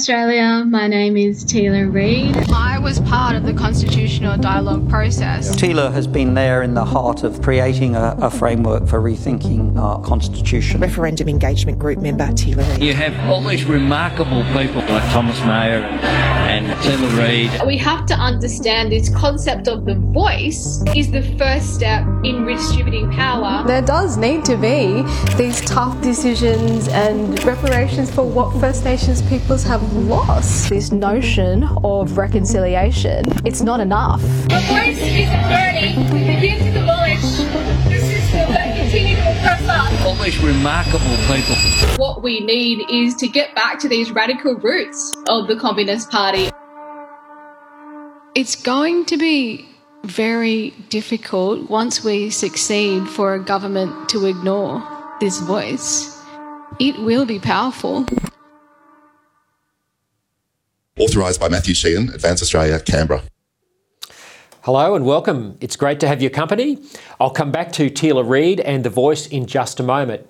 Australia, my name is Teela Reid. I was part of the constitutional dialogue process. Teela has been there in the heart of creating a, a framework for rethinking our constitution. Referendum engagement group member Teela Reid. You have all these remarkable people like Thomas Mayo and, and Teela Reid. We have to understand this concept of the voice is the first step in redistributing power. There does need to be these tough decisions and reparations for what First Nations peoples have lost. This notion of reconciliation, it's not enough. The voice is a. We begin to demolish the system that continue to oppress us. All these remarkable people. What we need is to get back to these radical roots of the Communist Party. It's going to be very difficult once we succeed for a government to ignore this voice. It will be powerful. Authorised by Matthew Sheehan, Advance Australia, Canberra. Hello and welcome. It's great to have your company. I'll come back to Teela Reid and The Voice in just a moment.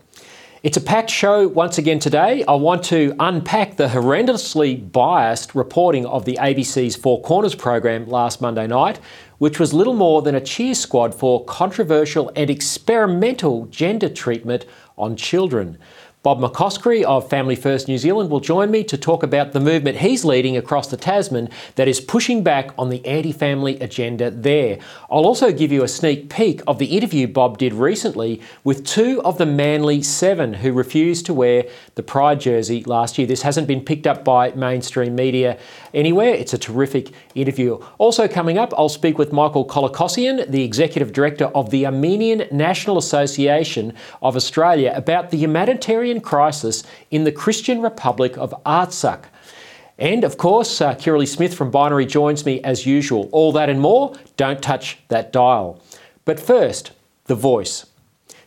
It's a packed show once again today. I want to unpack the horrendously biased reporting of the ABC's Four Corners program last Monday night, which was little more than a cheer squad for controversial and experimental gender treatment on children. Bob McCoskrie of Family First New Zealand will join me to talk about the movement he's leading across the Tasman that is pushing back on the anti family agenda there. I'll also give you a sneak peek of the interview Bob did recently with two of the Manly Seven who refused to wear the Pride jersey last year. This hasn't been picked up by mainstream media anywhere. It's a terrific interview. Also, coming up, I'll speak with Michael Kolokossian, the Executive Director of the Armenian National Association of Australia, about the humanitarian crisis in the Christian Republic of Artsakh. And of course, uh, Kirralie Smith from Binary joins me as usual. All that and more, don't touch that dial. But first, the voice.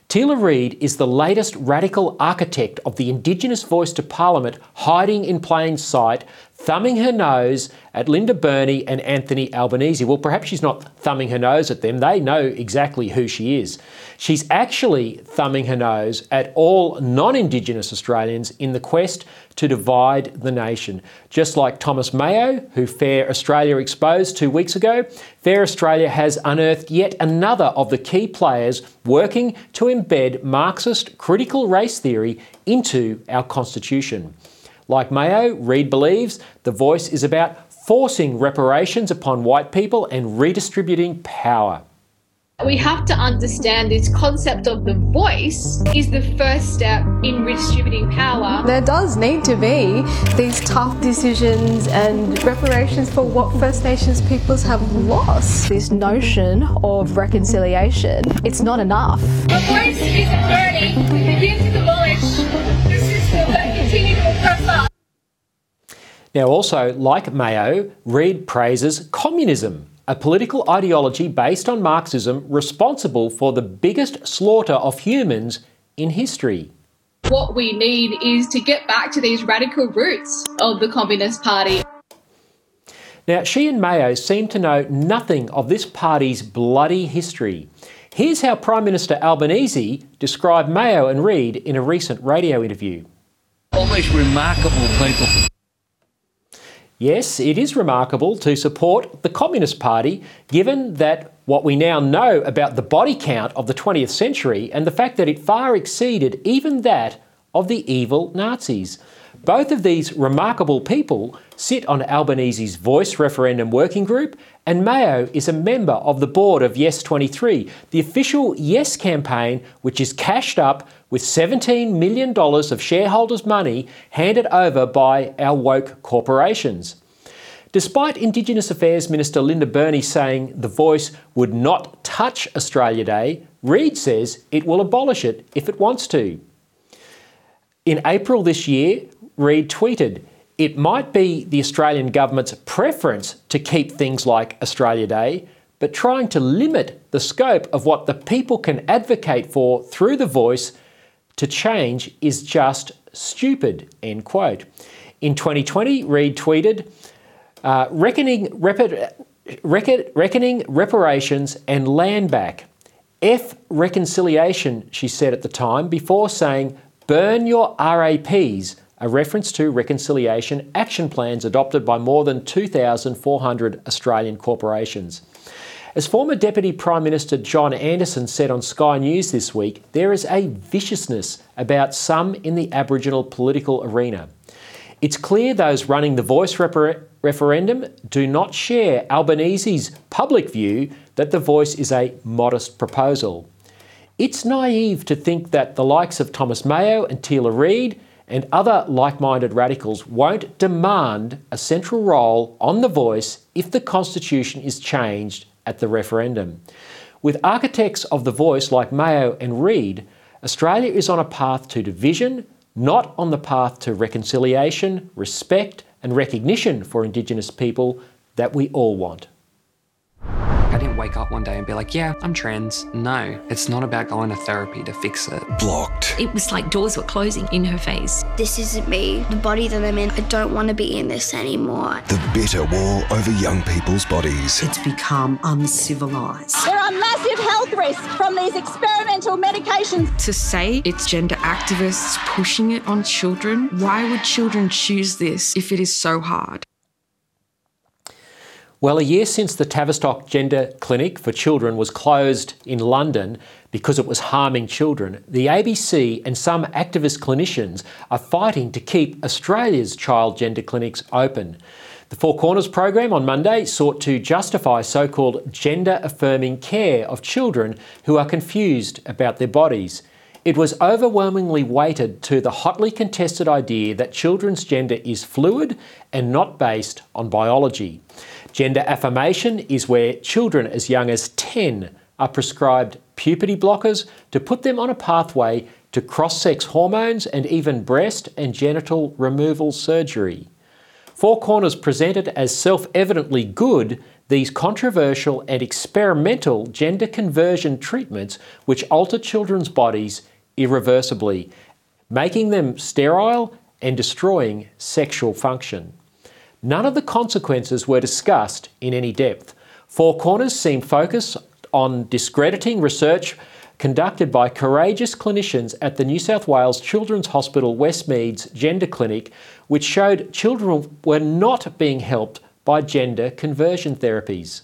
Teela Reid is the latest radical architect of the Indigenous voice to Parliament, hiding in plain sight, thumbing her nose at Linda Burney and Anthony Albanese. Well, perhaps she's not thumbing her nose at them, they know exactly who she is. She's actually thumbing her nose at all non Indigenous Australians in the quest to divide the nation. Just like Thomas Mayo, who Fair Australia exposed two weeks ago, Fair Australia has unearthed yet another of the key players working to embed Marxist critical race theory into our Constitution. Like Mayo, Reid believes the voice is about forcing reparations upon white people and redistributing power. We have to understand this concept of the voice is the first step in redistributing power. There does need to be these tough decisions and reparations for what First Nations peoples have lost. This notion of reconciliation, it's not enough. The voice is a journey. We begin to demolish Now, also, like Mayo, Reid praises communism, a political ideology based on Marxism responsible for the biggest slaughter of humans in history. What we need is to get back to these radical roots of the Communist Party. Now, she and Mayo seem to know nothing of this party's bloody history. Here's how Prime Minister Albanese described Mayo and Reid in a recent radio interview. All these remarkable people. Yes, it is remarkable to support the Communist Party, given that what we now know about the body count of the 20th century and the fact that it far exceeded even that of the evil Nazis. Both of these remarkable people sit on Albanese's Voice referendum working group, and Mayo is a member of the board of Yes 23, the official Yes campaign, which is cashed up with $17 million of shareholders' money handed over by our woke corporations. Despite Indigenous Affairs Minister Linda Burney saying the voice would not touch Australia Day, Reid says it will abolish it if it wants to. In April this year, Reid tweeted, It might be the Australian government's preference to keep things like Australia Day, but trying to limit the scope of what the people can advocate for through the voice to change is just stupid. End quote. In 2020, Reid tweeted, uh, reckoning, rep- reckoning reparations and land back. F reconciliation, she said at the time, before saying, burn your RAPs a reference to reconciliation action plans adopted by more than 2,400 Australian corporations. As former Deputy Prime Minister John Anderson said on Sky News this week, there is a viciousness about some in the Aboriginal political arena. It's clear those running the voice refer- referendum do not share Albanese's public view that the voice is a modest proposal. It's naive to think that the likes of Thomas Mayo and Teela Reid and other like minded radicals won't demand a central role on the voice if the Constitution is changed at the referendum. With architects of the voice like Mayo and Reid, Australia is on a path to division, not on the path to reconciliation, respect, and recognition for Indigenous people that we all want. I didn't wake up one day and be like, yeah, I'm trans. No, it's not about going to therapy to fix it. Blocked. It was like doors were closing in her face. This isn't me. The body that I'm in, I don't want to be in this anymore. The bitter war over young people's bodies. It's become uncivilized. There are massive health risks from these experimental medications. To say it's gender activists pushing it on children, why would children choose this if it is so hard? Well, a year since the Tavistock Gender Clinic for Children was closed in London because it was harming children, the ABC and some activist clinicians are fighting to keep Australia's child gender clinics open. The Four Corners program on Monday sought to justify so called gender affirming care of children who are confused about their bodies. It was overwhelmingly weighted to the hotly contested idea that children's gender is fluid and not based on biology. Gender affirmation is where children as young as 10 are prescribed puberty blockers to put them on a pathway to cross sex hormones and even breast and genital removal surgery. Four Corners presented as self evidently good these controversial and experimental gender conversion treatments which alter children's bodies irreversibly, making them sterile and destroying sexual function. None of the consequences were discussed in any depth. Four Corners seemed focused on discrediting research conducted by courageous clinicians at the New South Wales Children's Hospital Westmead's Gender Clinic, which showed children were not being helped by gender conversion therapies.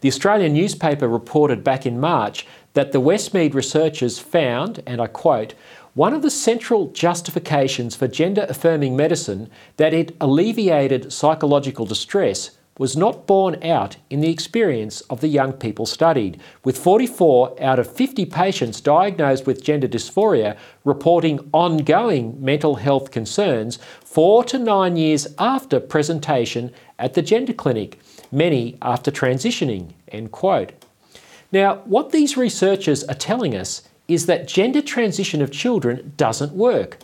The Australian newspaper reported back in March that the Westmead researchers found, and I quote, one of the central justifications for gender affirming medicine that it alleviated psychological distress was not borne out in the experience of the young people studied, with 44 out of 50 patients diagnosed with gender dysphoria reporting ongoing mental health concerns four to nine years after presentation at the gender clinic, many after transitioning. End quote. Now, what these researchers are telling us is that gender transition of children doesn't work.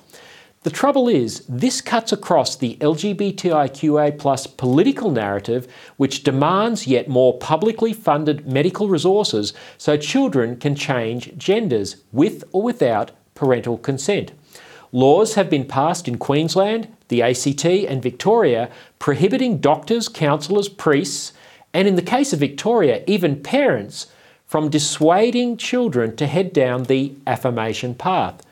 The trouble is, this cuts across the LGBTIQA political narrative, which demands yet more publicly funded medical resources so children can change genders with or without parental consent. Laws have been passed in Queensland, the ACT, and Victoria prohibiting doctors, counsellors, priests, and in the case of Victoria, even parents from dissuading children to head down the affirmation path.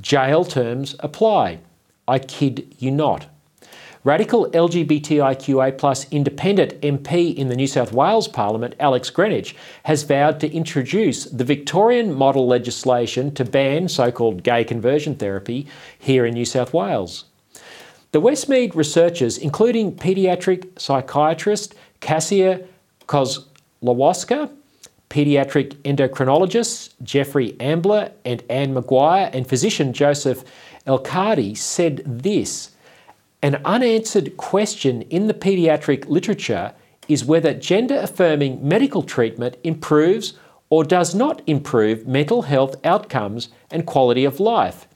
Jail terms apply. I kid you not. Radical LGBTIQA plus independent MP in the New South Wales Parliament, Alex Greenwich, has vowed to introduce the Victorian model legislation to ban so called gay conversion therapy here in New South Wales. The Westmead researchers, including paediatric psychiatrist Kasia Kozlowska, paediatric endocrinologists Geoffrey Ambler and Ann Maguire and physician Joseph Elkadi, said this An unanswered question in the paediatric literature is whether gender affirming medical treatment improves or does not improve mental health outcomes and quality of life.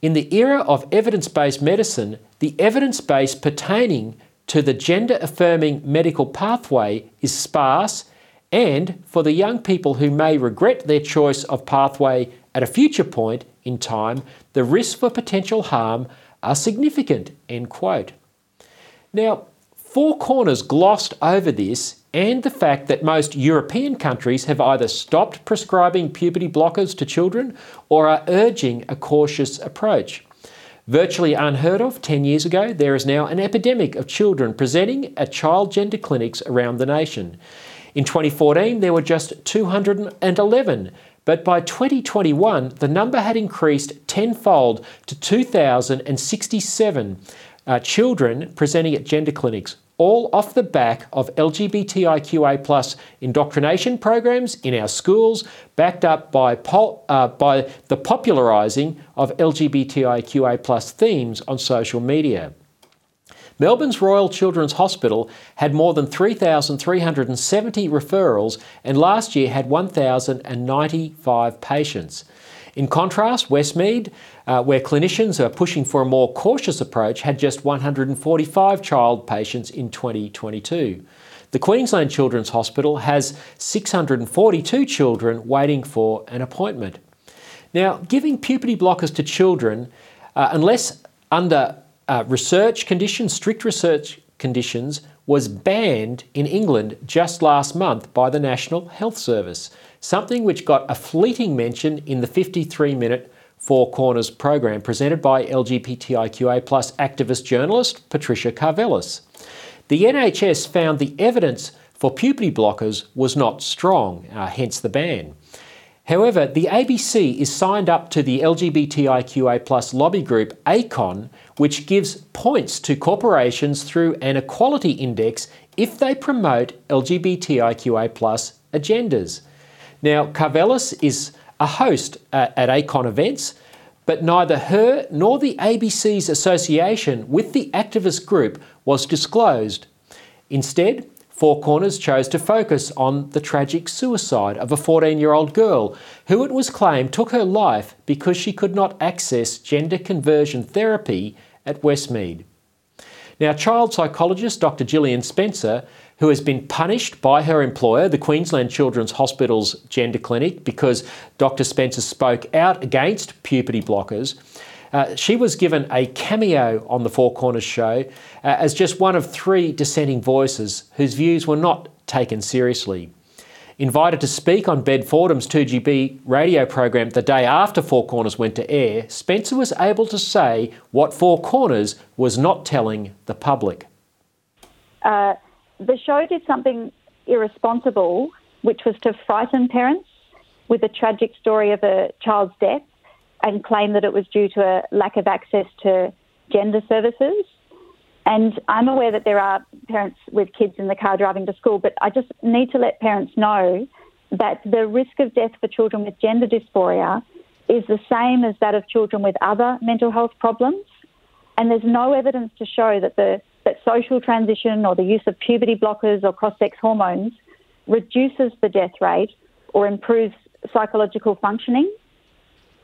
In the era of evidence based medicine, the evidence base pertaining to the gender affirming medical pathway is sparse, and for the young people who may regret their choice of pathway at a future point in time, the risks for potential harm are significant. End quote. Now, Four Corners glossed over this and the fact that most European countries have either stopped prescribing puberty blockers to children or are urging a cautious approach. Virtually unheard of 10 years ago, there is now an epidemic of children presenting at child gender clinics around the nation. In 2014, there were just 211, but by 2021, the number had increased tenfold to 2,067 uh, children presenting at gender clinics, all off the back of LGBTIQA plus indoctrination programs in our schools, backed up by, pol- uh, by the popularising of LGBTIQA plus themes on social media. Melbourne's Royal Children's Hospital had more than 3,370 referrals and last year had 1,095 patients. In contrast, Westmead, uh, where clinicians are pushing for a more cautious approach, had just 145 child patients in 2022. The Queensland Children's Hospital has 642 children waiting for an appointment. Now, giving puberty blockers to children, uh, unless under uh, research conditions, strict research conditions, was banned in England just last month by the National Health Service something which got a fleeting mention in the 53 minute Four Corners program presented by LGBTIQA plus activist journalist Patricia Karvelas. The NHS found the evidence for puberty blockers was not strong, uh, hence the ban. However, the ABC is signed up to the LGBTIQA lobby group ACON, which gives points to corporations through an equality index if they promote LGBTIQA agendas. Now, Karvelas is a host uh, at, at ACON events, but neither her nor the ABC's association with the activist group was disclosed. Instead, Four Corners chose to focus on the tragic suicide of a 14 year old girl who it was claimed took her life because she could not access gender conversion therapy at Westmead. Now, child psychologist Dr. Gillian Spencer who has been punished by her employer, the Queensland Children's Hospital's gender clinic, because Dr. Spencer spoke out against puberty blockers. Uh, she was given a cameo on the Four Corners show uh, as just one of three dissenting voices whose views were not taken seriously. Invited to speak on Ben Fordham's 2GB radio program the day after Four Corners went to air, Spencer was able to say what Four Corners was not telling the public. Uh, the show did something irresponsible, which was to frighten parents with a tragic story of a child's death and claim that it was due to a lack of access to gender services. And I'm aware that there are parents with kids in the car driving to school, but I just need to let parents know that the risk of death for children with gender dysphoria is the same as that of children with other mental health problems. And there's no evidence to show that the that social transition or the use of puberty blockers or cross sex hormones reduces the death rate or improves psychological functioning.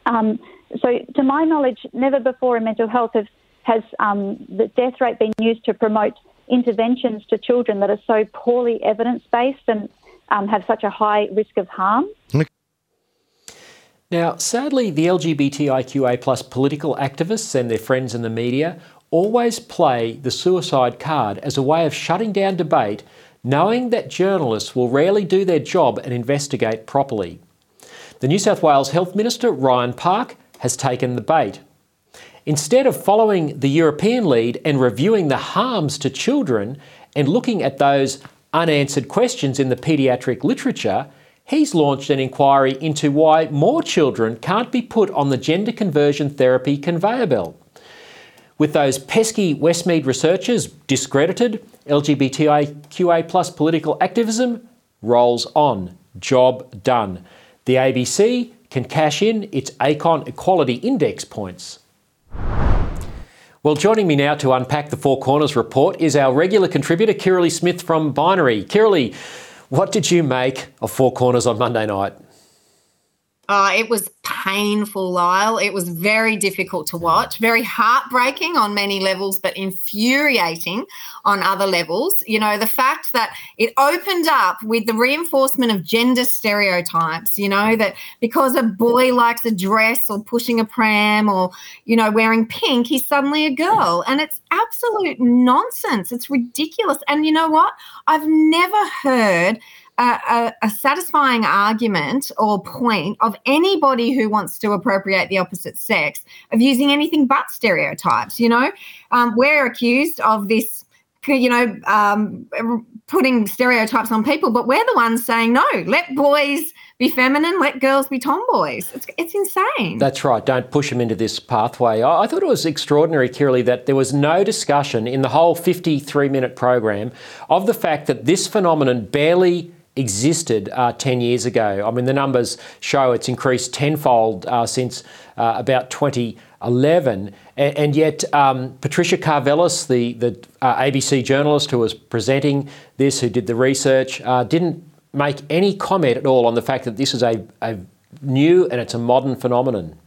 Um, so, to my knowledge, never before in mental health have, has um, the death rate been used to promote interventions to children that are so poorly evidence based and um, have such a high risk of harm. Now, sadly, the LGBTIQA plus political activists and their friends in the media always play the suicide card as a way of shutting down debate, knowing that journalists will rarely do their job and investigate properly. The New South Wales Health Minister, Ryan Park, has taken the bait. Instead of following the European lead and reviewing the harms to children and looking at those unanswered questions in the paediatric literature, he's launched an inquiry into why more children can't be put on the gender conversion therapy conveyor belt. With those pesky Westmead researchers discredited, LGBTIQA plus political activism rolls on. Job done. The ABC can cash in its ACON Equality Index points. Well, joining me now to unpack the Four Corners report is our regular contributor, Kirralie Smith from Binary. Kirralie, what did you make of Four Corners on Monday night? Uh, it was painful, Lyle. It was very difficult to watch, very heartbreaking on many levels, but infuriating on other levels. You know, the fact that it opened up with the reinforcement of gender stereotypes, you know, that because a boy likes a dress or pushing a pram or, you know, wearing pink, he's suddenly a girl. And it's absolute nonsense. It's ridiculous. And you know what? I've never heard a, a, satisfying argument or point of anybody who wants to appropriate the opposite sex of using anything but stereotypes. You know, um, we're accused of this, you know, um, putting stereotypes on people, but we're the ones saying no. Let boys be feminine, let girls be tomboys. It's, it's insane. That's right. Don't push them into this pathway. I, I thought it was extraordinary, Kirralie, that there was no discussion in the whole 53 minute program of the fact that this phenomenon barely existed uh, 10 years ago. I mean, the numbers show it's increased tenfold uh, since uh, about 2011. And, and yet, um, Patricia Karvelas, the, the uh, ABC journalist who was presenting this, who did the research, uh, didn't make any comment at all on the fact that this is a, a new and it's a modern phenomenon.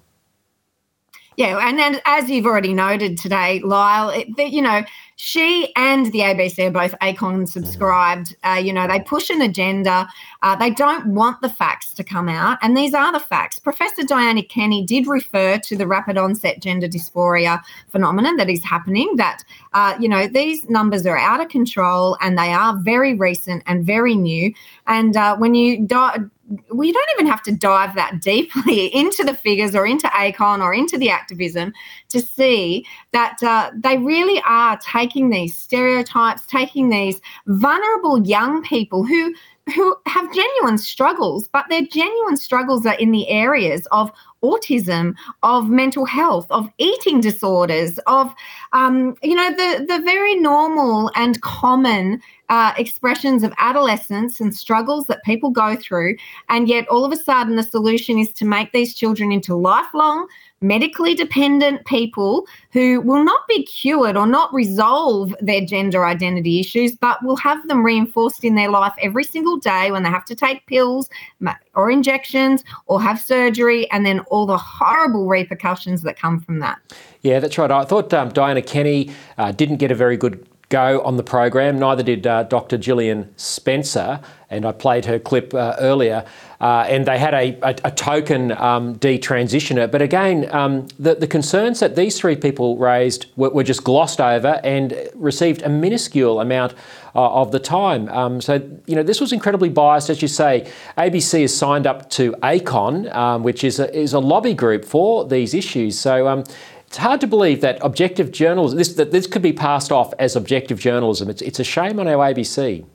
Yeah, and, then as you've already noted today, Lyle, it, you know, she and the ABC are both ACON subscribed. Uh, you know, they push an agenda. Uh, they don't want the facts to come out. And these are the facts. Professor Dianna Kenny did refer to the rapid onset gender dysphoria phenomenon that is happening, that, uh, you know, these numbers are out of control and they are very recent and very new. And uh, when you do- we don't even have to dive that deeply into the figures or into ACON or into the activism to see that uh, they really are taking these stereotypes, taking these vulnerable young people who who have genuine struggles, but their genuine struggles are in the areas of autism, of mental health, of eating disorders, of um, you know the the very normal and common uh, expressions of adolescence and struggles that people go through, and yet all of a sudden the solution is to make these children into lifelong medically dependent people who will not be cured or not resolve their gender identity issues, but will have them reinforced in their life every single day when they have to take pills or injections or have surgery, and then all the horrible repercussions that come from that. Yeah, that's right. I thought um, Dianna Kenny uh, didn't get a very good go on the program. Neither did uh, Dr. Gillian Spencer, and I played her clip uh, earlier. Uh, and they had a, a, a token um, detransitioner. But again, um, the, the, concerns that these three people raised were, were, just glossed over and received a minuscule amount uh, of the time. Um, so, you know, this was incredibly biased, as you say. ABC has signed up to ACON, um, which is a, is a lobby group for these issues. So, um, it's hard to believe that objective journalism, this, that this could be passed off as objective journalism. It's, it's a shame on our ABC.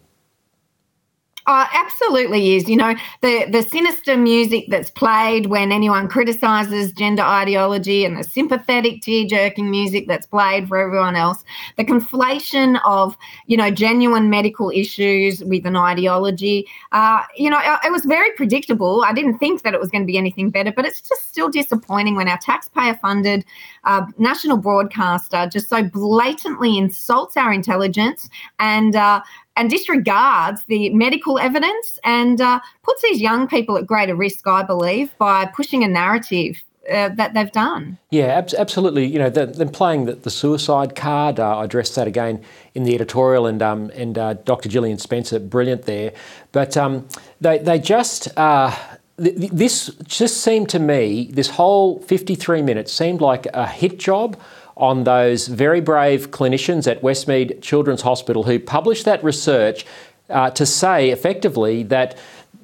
Oh, absolutely is. You know, the, the sinister music that's played when anyone criticizes gender ideology and the sympathetic tear jerking music that's played for everyone else, the conflation of, you know, genuine medical issues with an ideology. Uh, you know, it was very predictable. I didn't think that it was going to be anything better, but it's just still disappointing when our taxpayer funded uh, national broadcaster just so blatantly insults our intelligence and uh, and disregards the medical evidence and uh, puts these young people at greater risk, I believe, by pushing a narrative uh, that they've done. Yeah, ab- absolutely. You know, them playing the, the, suicide card. Uh, I addressed that again in the editorial, and um, and uh, Dr. Gillian Spencer, brilliant there. But um, they they just uh, this just seemed to me, this whole 53 minutes seemed like a hit job on those very brave clinicians at Westmead Children's Hospital who published that research uh, to say effectively that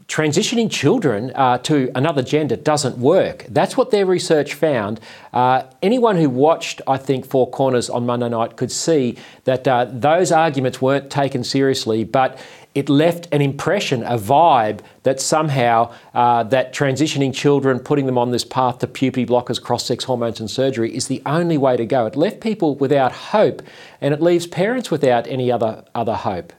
transitioning children uh, to another gender doesn't work. That's what their research found. Uh, anyone who watched, I think, Four Corners on Monday night could see that uh, those arguments weren't taken seriously, but it left an impression, a vibe that somehow uh, that transitioning children, putting them on this path to puberty blockers, cross-sex hormones and surgery is the only way to go. It left people without hope and it leaves parents without any other, other hope.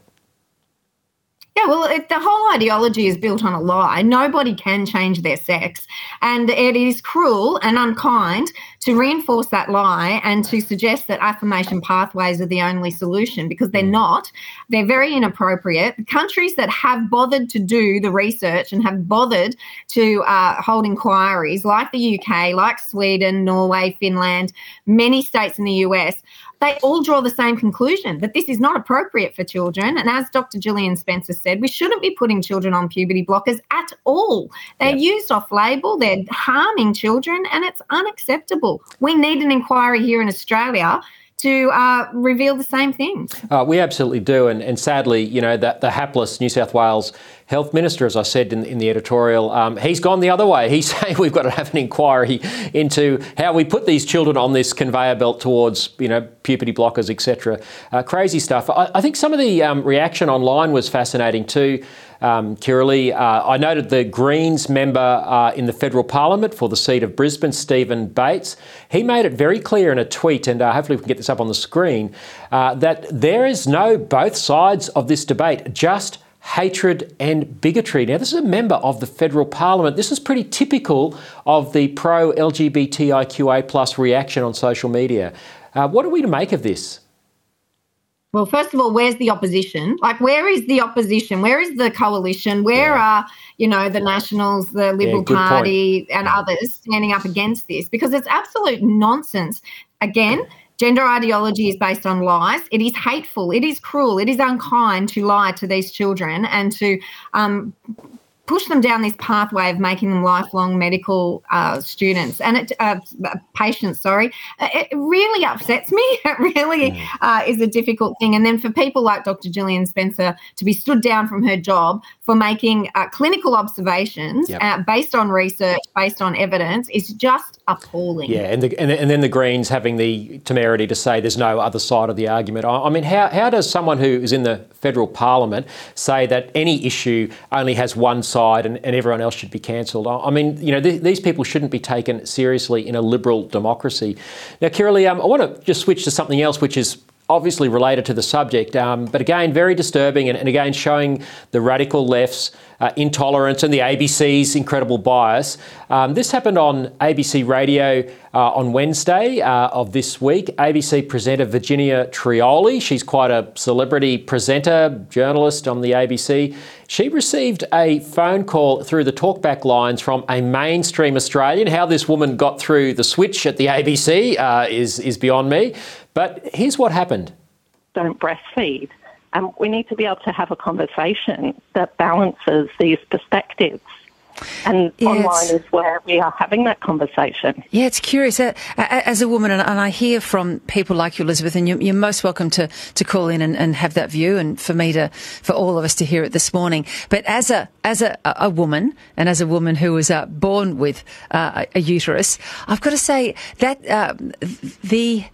Yeah, well, it, the whole ideology is built on a lie. Nobody can change their sex. And it is cruel and unkind to reinforce that lie and to suggest that affirmation pathways are the only solution because they're not. They're very inappropriate. The countries that have bothered to do the research and have bothered to uh, hold inquiries, like the UK, like Sweden, Norway, Finland, many states in the US, they all draw the same conclusion that this is not appropriate for children. And as Dr. Gillian Spencer said, we shouldn't be putting children on puberty blockers at all. They're used off label, they're harming children, and it's unacceptable. We need an inquiry here in Australia to uh, reveal the same things. Uh, we absolutely do, and, and sadly, you know, that the hapless New South Wales health minister, as I said in, in the editorial, um, he's gone the other way. He's saying we've got to have an inquiry into how we put these children on this conveyor belt towards, you know, puberty blockers, etc. Uh, crazy stuff. I, I, think some of the um, reaction online was fascinating too um, Kirralie. Uh, I noted the Greens member uh, in the federal parliament for the seat of Brisbane, Stephen Bates. He made it very clear in a tweet, and uh, hopefully we can get this up on the screen, uh, that there is no both sides of this debate, just hatred and bigotry. Now, this is a member of the federal parliament. This is pretty typical of the pro LGBTIQA plus reaction on social media. Uh, what are we to make of this? Well, first of all, where's the opposition? Like, where is the opposition? Where is the coalition? Where yeah. are, you know, the Nationals, the Liberal yeah, Party, point. and others standing up against this? Because it's absolute nonsense. Again, gender ideology is based on lies. It is hateful. It is cruel. It is unkind to lie to these children and to um, push them down this pathway of making them lifelong medical uh, students and it, uh, patients. Sorry, uh, it really upsets me. It really mm. uh, is a difficult thing. And then for people like Dr. Gillian Spencer to be stood down from her job for making uh, clinical observations yep. Uh, based on research, based on evidence, is just appalling. Yeah, and, the, and, and, then the Greens having the temerity to say there's no other side of the argument. I, I mean, how, how does someone who is in the federal parliament say that any issue only has one side and, and everyone else should be cancelled? I, I, mean, you know, th- these people shouldn't be taken seriously in a liberal democracy. Now, Kirralie, um, I want to just switch to something else, which is obviously related to the subject, um, but again, very disturbing and, and, again showing the radical left's uh, intolerance and the ABC's incredible bias. Um, this happened on ABC Radio uh, on Wednesday uh, of this week. ABC presenter Virginia Trioli, she's quite a celebrity presenter, journalist on the ABC. She received a phone call through the talkback lines from a mainstream Australian. How this woman got through the switch at the ABC uh, is, is beyond me. But here's what happened. Don't breastfeed. And we need to be able to have a conversation that balances these perspectives. And yeah, online is where we are having that conversation. Yeah, it's curious. As a woman, and I hear from people like you, Elizabeth, and you're most welcome to, to call in and, and have that view, and for me to, for all of us to hear it this morning. But as a as a, a woman, and as a woman who was uh, born with uh, a uterus, I've got to say that uh, the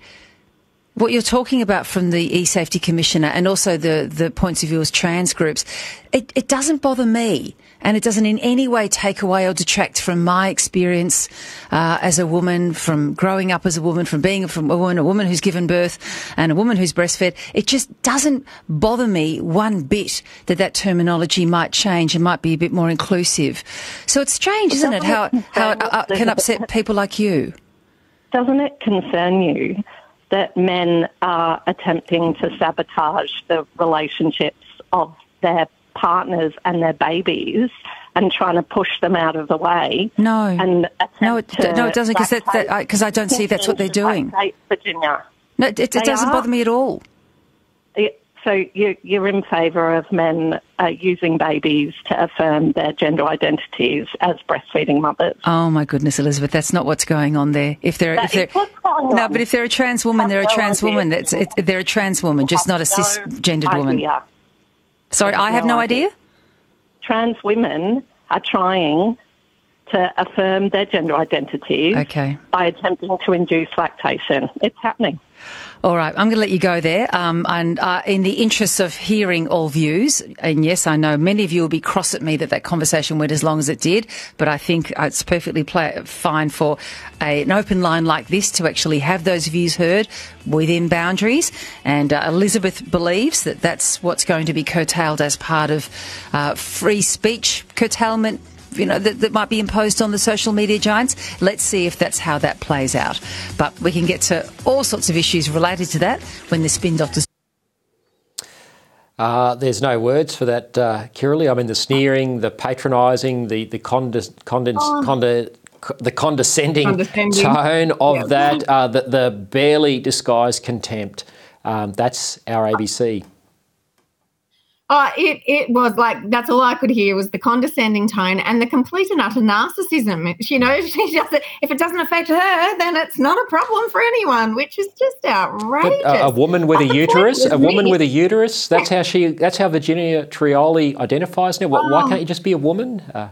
what you're talking about from the e-safety commissioner and also the, the points of view as trans groups, it, it doesn't bother me and it doesn't in any way take away or detract from my experience uh, as a woman, from growing up as a woman, from being from a woman, a woman who's given birth, and a woman who's breastfed. It just doesn't bother me one bit that that terminology might change and might be a bit more inclusive. So it's strange, isn't it, how how it uh, can upset people like you? Doesn't it concern you that men are attempting to sabotage the relationships of their partners and their babies and trying to push them out of the way. No, and no, it, no, it doesn't because I, I, don't see that's what they're doing. Virginia. No, it, it doesn't are. bother me at all. It, So you, you're in favour of men uh, using babies to affirm their gender identities as breastfeeding mothers? Oh my goodness, Elizabeth, that's not what's going on there. If they're, That if they're is what's going no, but if they're a trans woman, they're a trans woman. It's, it, they're a trans woman, just not a no cisgendered woman. idea. Sorry, I have no idea. Trans women are trying to affirm their gender identities Okay. by attempting to induce lactation. It's happening. All right, I'm going to let you go there. Um, and uh, in the interest of hearing all views, and yes, I know many of you will be cross at me that that conversation went as long as it did, but I think it's perfectly play- fine for a, an open line like this to actually have those views heard within boundaries. And uh, Elizabeth believes that that's what's going to be curtailed as part of uh, free speech curtailment you know, that, that might be imposed on the social media giants. Let's see if that's how that plays out. But we can get to all sorts of issues related to that when the spin doctors. Uh, there's no words for that, uh, Kirralie. I mean, the sneering, the patronising, the the condes- condens- Oh. conde- the condescending, Condescending. tone of Yeah. that, uh, the, the barely disguised contempt. Um, that's our ABC. Oh, it, it was like that's all I could hear was the condescending tone and the complete and utter narcissism. You know, she just if it doesn't affect her, then it's not a problem for anyone, which is just outrageous. But a, a woman with a the point uterus, a woman me- with a uterus. That's how she. That's how Virginia Trioli identifies now. Why, why Oh. can't you just be a woman? Uh,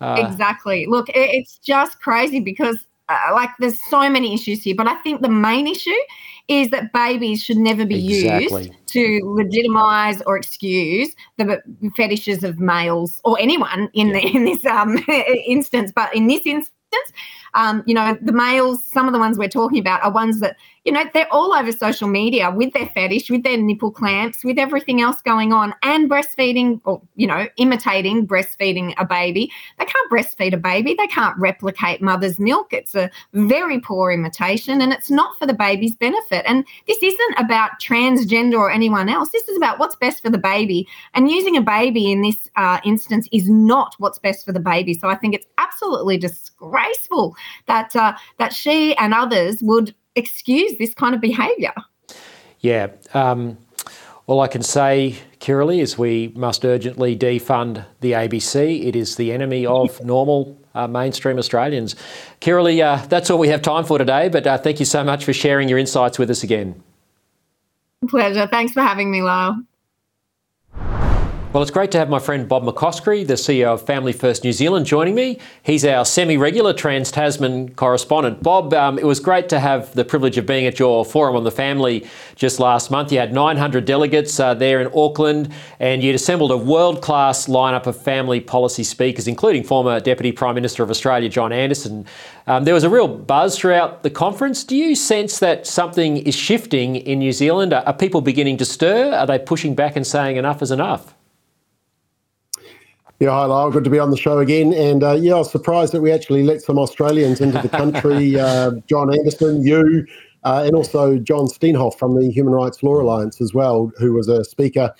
uh, exactly. Look, it, it's just crazy because, uh, like, there's so many issues here. But I think the main issue is that babies should never be Exactly. used to legitimize or excuse the fetishes of males or anyone in the in this um, instance. But in this instance, um, you know, the males, some of the ones we're talking about are ones that, you know, they're all over social media with their fetish, with their nipple clamps, with everything else going on, and breastfeeding or, you know, imitating breastfeeding a baby. They can't breastfeed a baby. They can't replicate mother's milk. It's a very poor imitation and it's not for the baby's benefit. And this isn't about transgender or anyone else. This is about what's best for the baby. And using a baby in this uh, instance is not what's best for the baby. So I think it's absolutely disgraceful that uh, that she and others would excuse this kind of behaviour. Yeah. Um, all I can say, Kirralie, is we must urgently defund the ABC. It is the enemy of normal uh, mainstream Australians. Kirralie, uh, that's all we have time for today, but uh, thank you so much for sharing your insights with us again. Pleasure. Thanks for having me, Lyle. Well, it's great to have my friend Bob McCoskrie, the CEO of Family First New Zealand, joining me. He's our semi regular Trans Tasman correspondent. Bob, um, it was great to have the privilege of being at your Forum on the Family just last month. You had 900 delegates uh, there in Auckland, and you'd assembled a world class lineup of family policy speakers, including former Deputy Prime Minister of Australia, John Anderson. Um, there was a real buzz throughout the conference. Do you sense that something is shifting in New Zealand? Are, are people beginning to stir? Are they pushing back and saying enough is enough? Yeah, hi Lyle. Good to be on the show again. And uh, yeah, I was surprised that we actually let some Australians into the country. uh, John Anderson, you, uh, and also John Steenhof from the Human Rights Law Alliance as well, who was a speaker.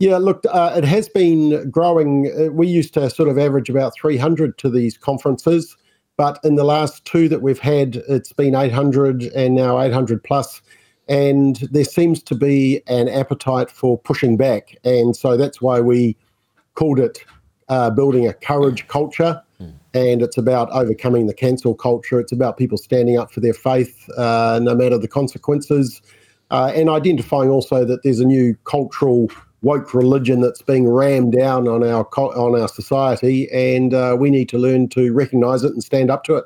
Yeah, look, uh, it has been growing. Uh, We used to sort of average about 300 to these conferences, but in the last two that we've had, it's been 800 and now 800 plus. And there seems to be an appetite for pushing back. And so that's why we called it uh, building a courage culture. And it's about overcoming the cancel culture. It's about people standing up for their faith, uh, no matter the consequences, uh, and identifying also that there's a new cultural woke religion that's being rammed down on our on our society, and uh, we need to learn to recognise it and stand up to it.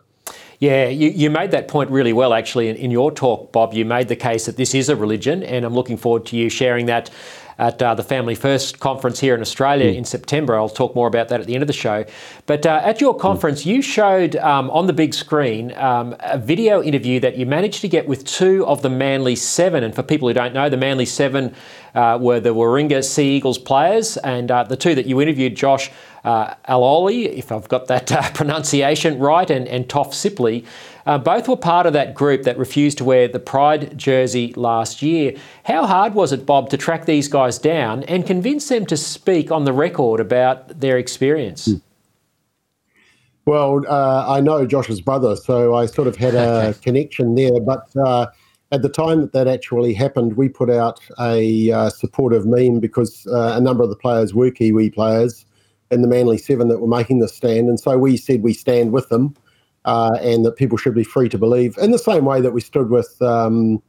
Yeah, you, you made that point really well, actually, in, in your talk, Bob. You made the case that this is a religion, and I'm looking forward to you sharing that at uh, the Family First conference here in Australia in September. I'll talk more about that at the end of the show. But uh, at your conference, you showed um, on the big screen um, a video interview that you managed to get with two of the Manly Seven. And for people who don't know, the Manly Seven uh, were the Warringah Sea Eagles players, and uh, the two that you interviewed, Josh uh, Aloiai, if I've got that uh, pronunciation right, and, and Toff Sipley, uh, both were part of that group that refused to wear the Pride jersey last year. How hard was it, Bob, to track these guys down and convince them to speak on the record about their experience? Well, uh, I know Josh's brother, so I sort of had a connection there. But uh, at the time that that actually happened, we put out a uh, supportive meme because uh, a number of the players were Kiwi players in the Manly Seven that were making the stand, and so we said we stand with them, uh, and that people should be free to believe in the same way that we stood with. Um,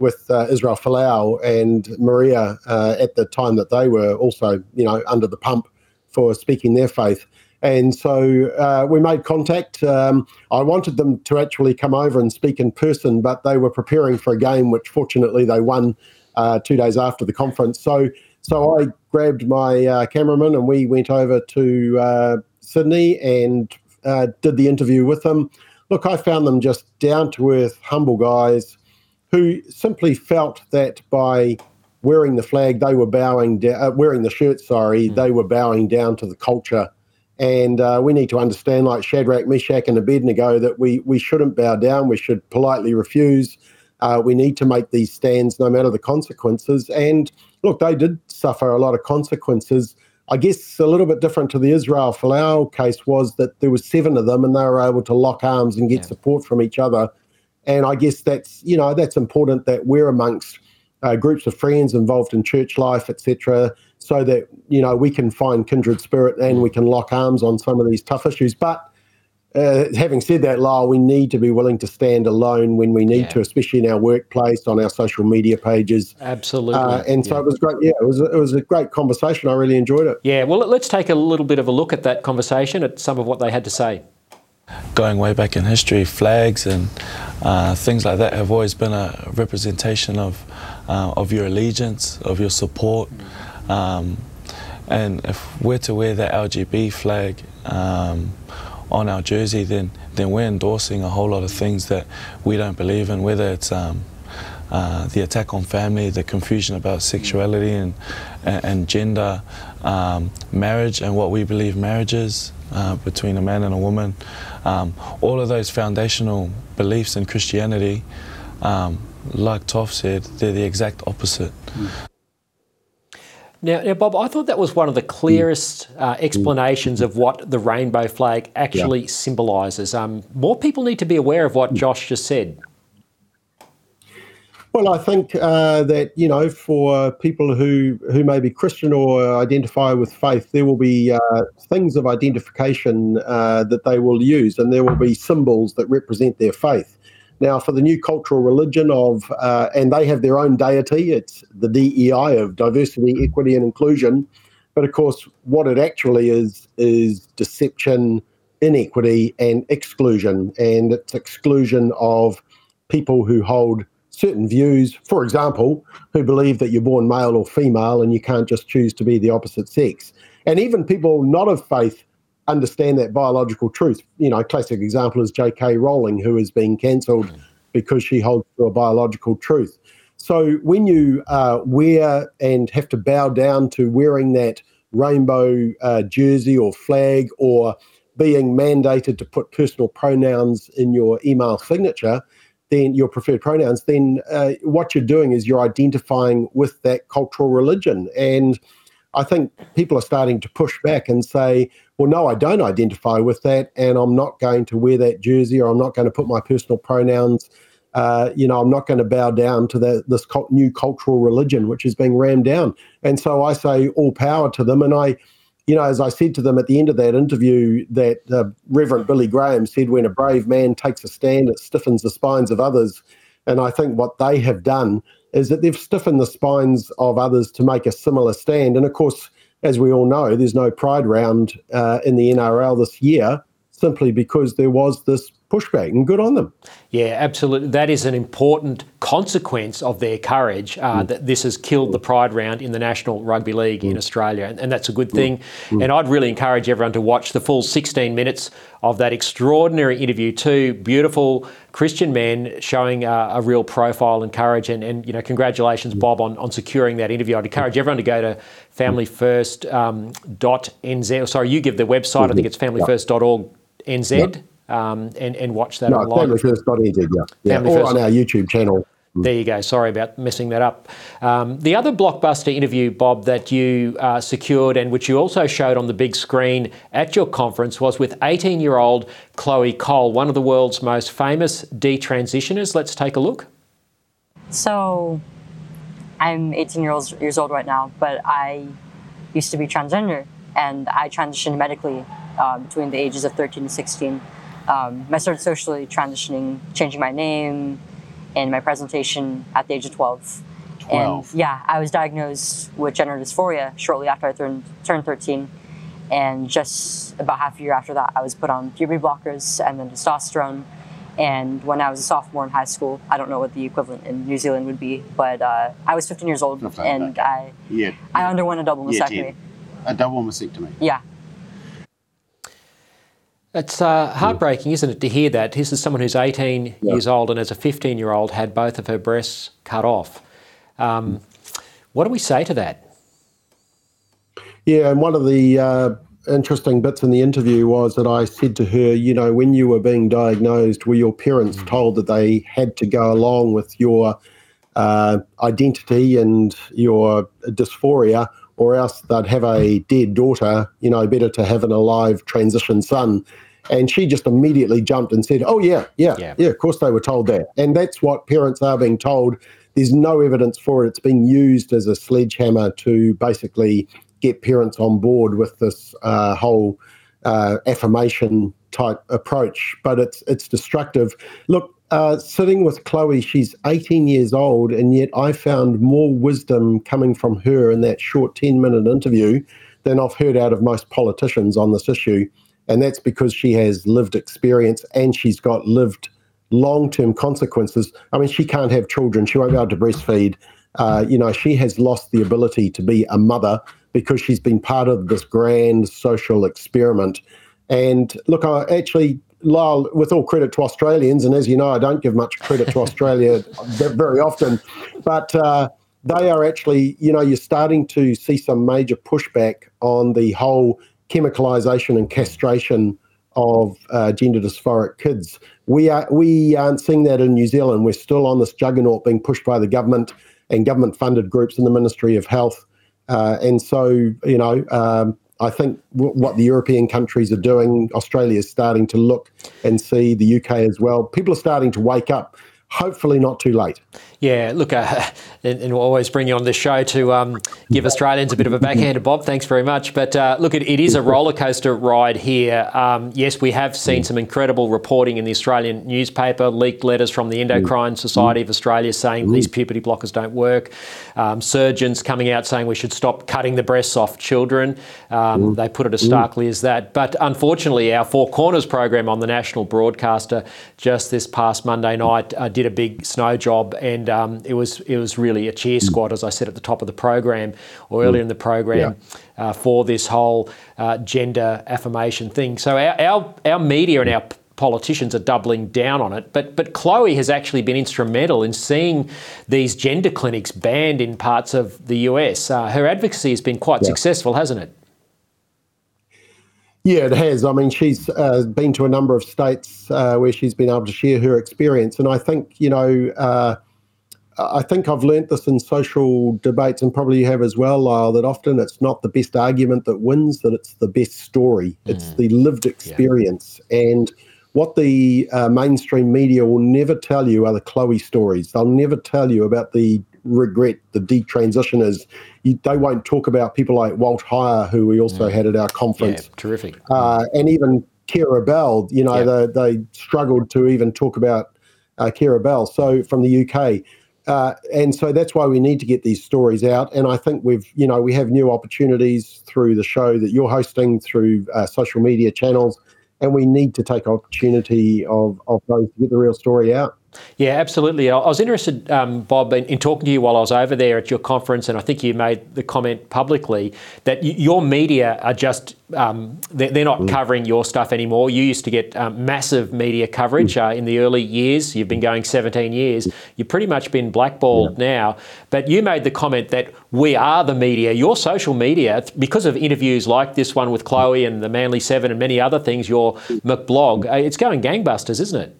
with uh, Israel Folau and Maria uh, at the time that they were also, you know, under the pump for speaking their faith. And so uh, we made contact. Um, I wanted them to actually come over and speak in person, but they were preparing for a game, which fortunately they won uh, two days after the conference. So, so I grabbed my uh, cameraman and we went over to uh, Sydney and uh, did the interview with them. Look, I found them just down to earth, humble guys who simply felt that by wearing the flag, they were bowing down, uh, wearing the shirt, sorry, mm. they were bowing down to the culture and uh, we need to understand, like Shadrach, Meshach, and Abednego, that we, we shouldn't bow down. We should politely refuse. Uh, we need to make these stands no matter the consequences. And look, they did suffer a lot of consequences. I guess a little bit different to the Israel Folau case was that there was seven of them and they were able to lock arms and get yeah. support from each other. And I guess that's, you know, that's important that we're amongst uh, groups of friends involved in church life, etc., so that you know we can find kindred spirit and we can lock arms on some of these tough issues. But uh, having said that, Lyle, we need to be willing to stand alone when we need yeah. to, especially in our workplace, on our social media pages. Absolutely. Uh, and so yeah. it was great. Yeah, it was, it was a great conversation. I really enjoyed it. Yeah, well, let's take a little bit of a look at that conversation, at some of what they had to say. Going way back in history, flags and uh, things like that have always been a representation of, uh, of your allegiance, of your support. Um, and if we're to wear the LGB flag um, on our jersey, then then we're endorsing a whole lot of things that we don't believe in, whether it's um, uh, the attack on family, the confusion about sexuality and, and gender, um, marriage and what we believe marriage is uh, between a man and a woman. Um, all of those foundational beliefs in Christianity, um, like Toff said, they're the exact opposite. Mm. Now, now, Bob, I thought that was one of the clearest uh, explanations of what the rainbow flag actually yeah. symbolises. Um, more people need to be aware of what Josh just said. Well, I think uh, that you know, for people who who may be Christian or identify with faith, there will be uh, things of identification uh, that they will use, and there will be symbols that represent their faith. Now, for the new cultural religion of, uh, and they have their own deity, it's the DEI of diversity, equity, and inclusion. But of course, what it actually is, is deception, inequity, and exclusion. And it's exclusion of people who hold certain views, for example, who believe that you're born male or female and you can't just choose to be the opposite sex. And even people not of faith understand that biological truth. You know, classic example is J.K. Rowling, who is being cancelled because she holds to a biological truth. So when you uh, wear and have to bow down to wearing that rainbow uh, jersey or flag or being mandated to put personal pronouns in your email signature, then your preferred pronouns, then uh, what you're doing is you're identifying with that cultural religion. And I think people are starting to push back and say, well, no, I don't identify with that, and I'm not going to wear that jersey, or I'm not going to put my personal pronouns. Uh, you know, I'm not going to bow down to this new cultural religion, which is being rammed down. And so I say all power to them. And I, you know, as I said to them at the end of that interview, that uh, Reverend Billy Graham said, when a brave man takes a stand, it stiffens the spines of others. And I think what they have done is that they've stiffened the spines of others to make a similar stand. And of course, as we all know, there's no pride round uh, in the NRL this year simply because there was this pushback, and good on them. Yeah, absolutely. That is an important consequence of their courage. Uh, mm. That this has killed the Pride round in the National Rugby League mm. in Australia, and, and, that's a good thing. Mm. And I'd really encourage everyone to watch the full 16 minutes of that extraordinary interview. Two beautiful Christian men showing uh, a real profile and courage. And, and you know, congratulations, mm. Bob, on, on securing that interview. I'd encourage everyone to go to familyfirst.nz. Um, sorry, you give the website. I think it's familyfirst.org. NZ um, and, and watch that no, online. FamilyFirst.nz, yeah. yeah. Family or First. on our YouTube channel. Mm. There you go. Sorry about messing that up. Um, the other blockbuster interview, Bob, that you uh, secured and which you also showed on the big screen at your conference was with 18 year old Chloe Cole, one of the world's most famous detransitioners. Let's take a look. So, I'm 18 years, years old right now, but I used to be transgender and I transitioned medically uh, between the ages of 13 and 16. Um, I started socially transitioning, changing my name and my presentation at the age of 12. 12. And yeah, I was diagnosed with gender dysphoria shortly after I turned, turned 13. And just about half a year after that, I was put on puberty blockers and then testosterone. And when I was a sophomore in high school, I don't know what the equivalent in New Zealand would be, but uh, I was 15 years old Okay, and okay. I Yeah. I underwent a double mastectomy. Ted. A double mastectomy. Yeah. It's uh, heartbreaking, isn't it, to hear that? This is someone who's 18 years old and as a 15 year old had both of her breasts cut off. Um, what do we say to that? Yeah, and one of the uh, interesting bits in the interview was that I said to her, you know, when you were being diagnosed, were your parents told that they had to go along with your uh, identity and your dysphoria, or else they'd have a dead daughter, you know, better to have an alive transition son. And she just immediately jumped and said, Oh, yeah, yeah, yeah, of course they were told that. And that's what parents are being told. There's no evidence for it. It's being used as a sledgehammer to basically get parents on board with this uh, whole uh, affirmation type approach. But it's it's destructive. Look, uh, sitting with Chloe, she's 18 years old, and yet I found more wisdom coming from her in that short 10 minute interview than I've heard out of most politicians on this issue. And that's because she has lived experience and she's got lived long term consequences. I mean, she can't have children, she won't be able to breastfeed. Uh, you know, she has lost the ability to be a mother because she's been part of this grand social experiment. And look, I actually, Lyle, with all credit to Australians, and as you know, I don't give much credit to Australia very often, but uh, they are actually, you know, you're starting to see some major pushback on the whole chemicalization and castration of uh, gender dysphoric kids. We are we aren't seeing that in New Zealand. We're still on this juggernaut being pushed by the government and government funded groups in the Ministry of Health. Uh, and so, you know, um, I think w- what the European countries are doing, Australia is starting to look and see the UK as well. People are starting to wake up. Hopefully, not too late. Yeah, look, uh, and, and we'll always bring you on this show to um, give Australians a bit of a backhanded bob. Thanks very much. But uh, look, it, it is a roller coaster ride here. Um, yes, we have seen some incredible reporting in the Australian newspaper, leaked letters from the Endocrine Society of Australia saying these puberty blockers don't work. Um, surgeons coming out saying we should stop cutting the breasts off children. Um, they put it as starkly as that. But unfortunately, our Four Corners program on the national broadcaster just this past Monday night uh, did a big snow job, and um, it was it was really a cheer squad, as I said at the top of the program or earlier in the program, uh, for this whole uh, gender affirmation thing. So our, our our media and our politicians are doubling down on it. But but Chloe has actually been instrumental in seeing these gender clinics banned in parts of the US. Uh, her advocacy has been quite successful, hasn't it? Yeah, it has. I mean, she's uh, been to a number of states uh, where she's been able to share her experience, and I think you know, uh, I think I've learnt this in social debates, and probably you have as well, Lyle. That often it's not the best argument that wins; that it's the best story. It's the lived experience, and what the uh, mainstream media will never tell you are the Chloe stories. They'll never tell you about the regret, the detransitioners. You, they won't talk about people like Walt Heyer, who we also had at our conference Yeah, terrific. uh, and even Keira Bell. You know, they, they struggled to even talk about uh, Keira Bell. So from the UK. Uh, and so that's why we need to get these stories out. And I think we've, you know, we have new opportunities through the show that you're hosting through uh, social media channels, and we need to take opportunity of, of those to get the real story out. Yeah, absolutely. I was interested, um, Bob, in, in talking to you while I was over there at your conference, and I think you made the comment publicly that y- your media are just, um, they're, they're not covering your stuff anymore. You used to get um, massive media coverage uh, in the early years. You've been going 17 years. You've pretty much been blackballed now. But you made the comment that we are the media, your social media, because of interviews like this one with Chloe and the Manly Seven and many other things, your McBlog, uh, it's going gangbusters, isn't it?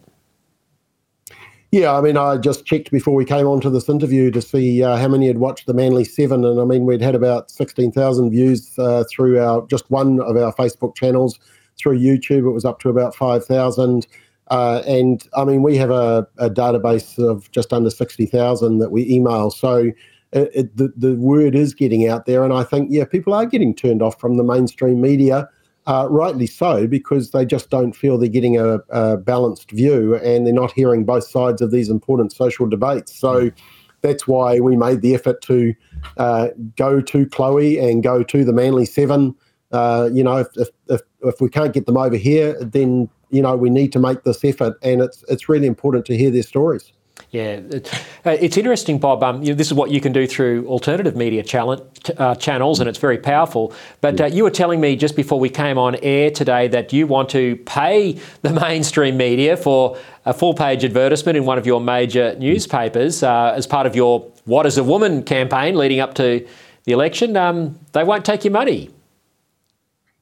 Yeah, I mean, I just checked before we came on to this interview to see uh, how many had watched the Manly Seven, and I mean, we'd had about sixteen thousand views uh, through our just one of our Facebook channels. Through YouTube, it was up to about five thousand. Uh, and I mean, we have a, a database of just under 60,000 that we email. So it, it, the, the word is getting out there. And I think, yeah, people are getting turned off from the mainstream media, uh, rightly so, because they just don't feel they're getting a, a, balanced view and they're not hearing both sides of these important social debates. So that's why we made the effort to uh, go to Chloe and go to the Manly Seven. Uh, you know, if, if, if, if we can't get them over here, then you know we need to make this effort, and it's it's really important to hear their stories. Yeah, uh, it's interesting, Bob. Um, you know, this is what you can do through alternative media channel, uh, channels, and it's very powerful. But uh, you were telling me just before we came on air today that you want to pay the mainstream media for a full page advertisement in one of your major newspapers uh, as part of your What is a Woman campaign leading up to the election. Um, they won't take your money.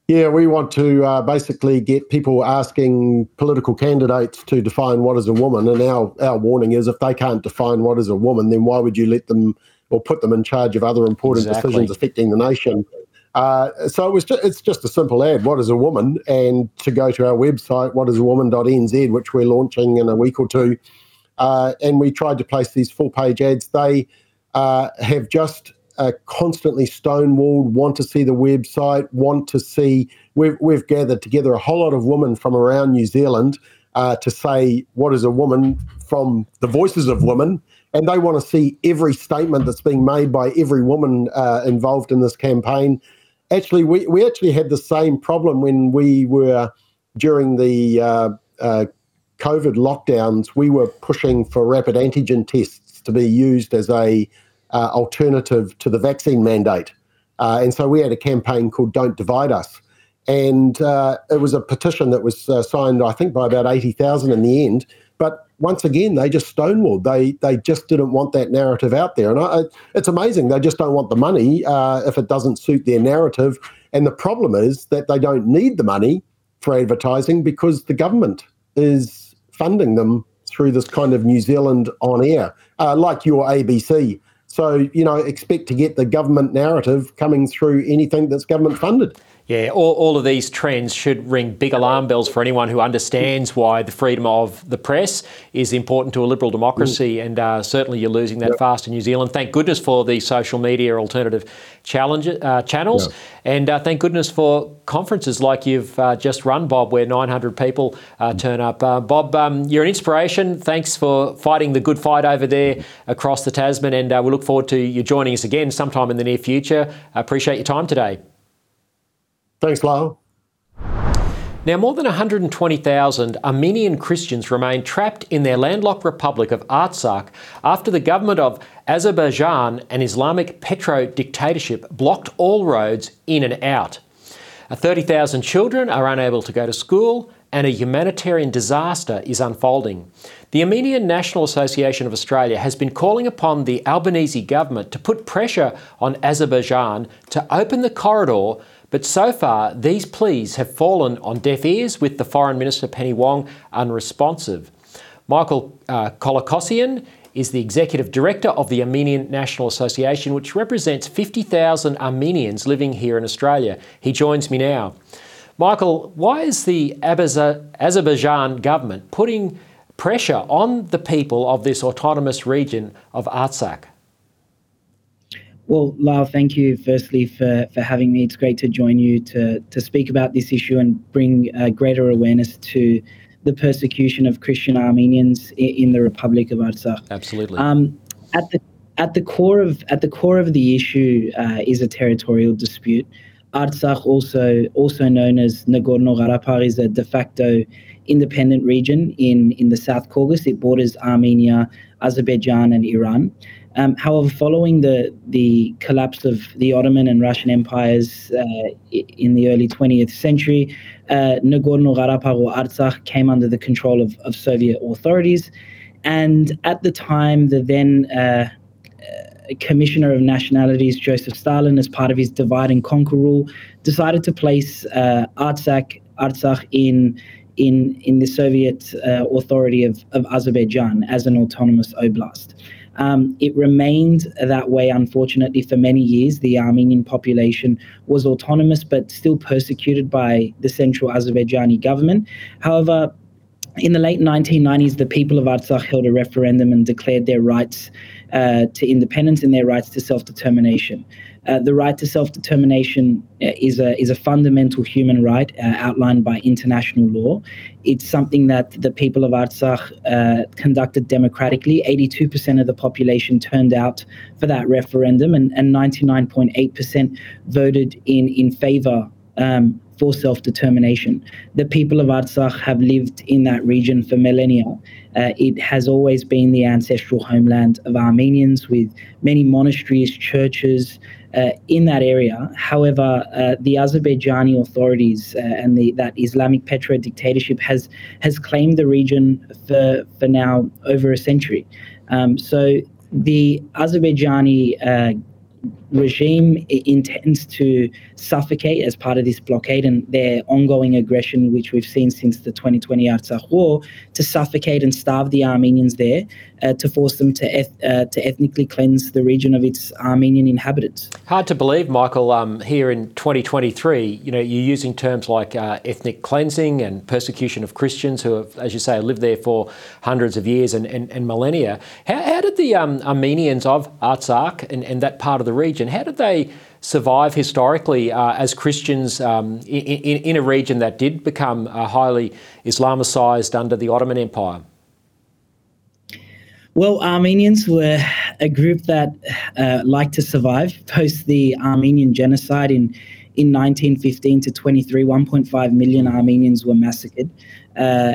Yeah, we want to uh, basically get people asking political candidates to define what is a woman. And our, our warning is if they can't define what is a woman, then why would you let them or put them in charge of other important exactly. decisions affecting the nation? Uh, so it was just, it's just a simple ad, what is a woman? And to go to our website, whatisawoman.nz, which we're launching in a week or two. Uh, and we tried to place these full page ads. They uh, have just uh, constantly stonewalled, want to see the website, want to see. We've, we've gathered together a whole lot of women from around New Zealand uh, to say what is a woman from the voices of women. And they want to see every statement that's being made by every woman uh, involved in this campaign. Actually, we, we actually had the same problem when we were during the uh, uh, COVID lockdowns. We were pushing for rapid antigen tests to be used as a uh, alternative to the vaccine mandate. Uh, and so we had a campaign called Don't Divide Us. And uh, it was a petition that was uh, signed, I think, by about 80,000 in the end. But once again, they just stonewalled. They they just didn't want that narrative out there. And I, it's amazing. They just don't want the money uh, if it doesn't suit their narrative. And the problem is that they don't need the money for advertising because the government is funding them through this kind of New Zealand on air, uh, like your ABC so, you know, expect to get the government narrative coming through anything that's government funded. Yeah, all, all of these trends should ring big alarm bells for anyone who understands why the freedom of the press is important to a liberal democracy. Mm. And uh, certainly you're losing that yep. fast in New Zealand. Thank goodness for the social media alternative challenge, uh, channels. Yep. And uh, thank goodness for conferences like you've uh, just run, Bob, where 900 people uh, turn up. Uh, Bob, um, you're an inspiration. Thanks for fighting the good fight over there across the Tasman. And we look forward to you joining us again sometime in the near future. I appreciate your time today. Thanks, Lyle. Now, more than 120,000 Armenian Christians remain trapped in their landlocked republic of Artsakh after the government of Azerbaijan and Islamic Petro dictatorship blocked all roads in and out. Uh, 30,000 children are unable to go to school, and a humanitarian disaster is unfolding. The Armenian National Association of Australia has been calling upon the Albanese government to put pressure on Azerbaijan to open the corridor but so far, these pleas have fallen on deaf ears, with the Foreign Minister Penny Wong unresponsive. Michael uh, Kolokossian is the Executive Director of the Armenian National Association, which represents 50,000 Armenians living here in Australia. He joins me now. Michael, why is the Azerbaijan government putting pressure on the people of this autonomous region of Artsakh? Well, Lyle, thank you firstly for, for having me. It's great to join you to, to speak about this issue and bring uh, greater awareness to the persecution of Christian Armenians in, in the Republic of Artsakh. Absolutely. Um, at the at the core of at the core of the issue uh, is a territorial dispute. Artsakh, also also known as Nagorno-Karabakh, is a de facto independent region in in the South Caucasus. It borders Armenia, Azerbaijan, and Iran. Um, however, following the the collapse of the Ottoman and Russian empires uh, in the early 20th century, uh, Nagorno-Karabakh or Artsakh came under the control of, of Soviet authorities, and at the time, the then uh, uh, Commissioner of Nationalities, Joseph Stalin, as part of his divide and conquer rule, decided to place uh, Artsakh, Artsakh in in in the Soviet uh, authority of, of Azerbaijan as an autonomous oblast. Um, it remained that way, unfortunately, for many years. The Armenian population was autonomous but still persecuted by the central Azerbaijani government. However, in the late 1990s, the people of Artsakh held a referendum and declared their rights uh, to independence and their rights to self-determination. Uh, the right to self-determination uh, is a is a fundamental human right uh, outlined by international law. It's something that the people of Artsakh uh, conducted democratically. 82% of the population turned out for that referendum, and, and 99.8% voted in in favor um, for self determination. The people of Artsakh have lived in that region for millennia. Uh, it has always been the ancestral homeland of Armenians with many monasteries, churches uh, in that area. However, uh, the Azerbaijani authorities uh, and the, that Islamic petro dictatorship has, has claimed the region for, for now over a century. Um, so the Azerbaijani uh, regime intends to suffocate as part of this blockade and their ongoing aggression, which we've seen since the 2020 Artsakh war, to suffocate and starve the Armenians there, uh, to force them to eth- uh, to ethnically cleanse the region of its Armenian inhabitants. Hard to believe, Michael. Um, here in 2023, you know, you're using terms like uh, ethnic cleansing and persecution of Christians who have, as you say, lived there for hundreds of years and, and, and millennia. How, how did the um, Armenians of Artsakh and, and that part of the region region. How did they survive historically uh, as Christians um, in, in, in, a region that did become uh, highly Islamicised under the Ottoman Empire? Well, Armenians were a group that uh, liked to survive post the Armenian genocide in in 1915 to 23. 1.5 million Armenians were massacred. Uh,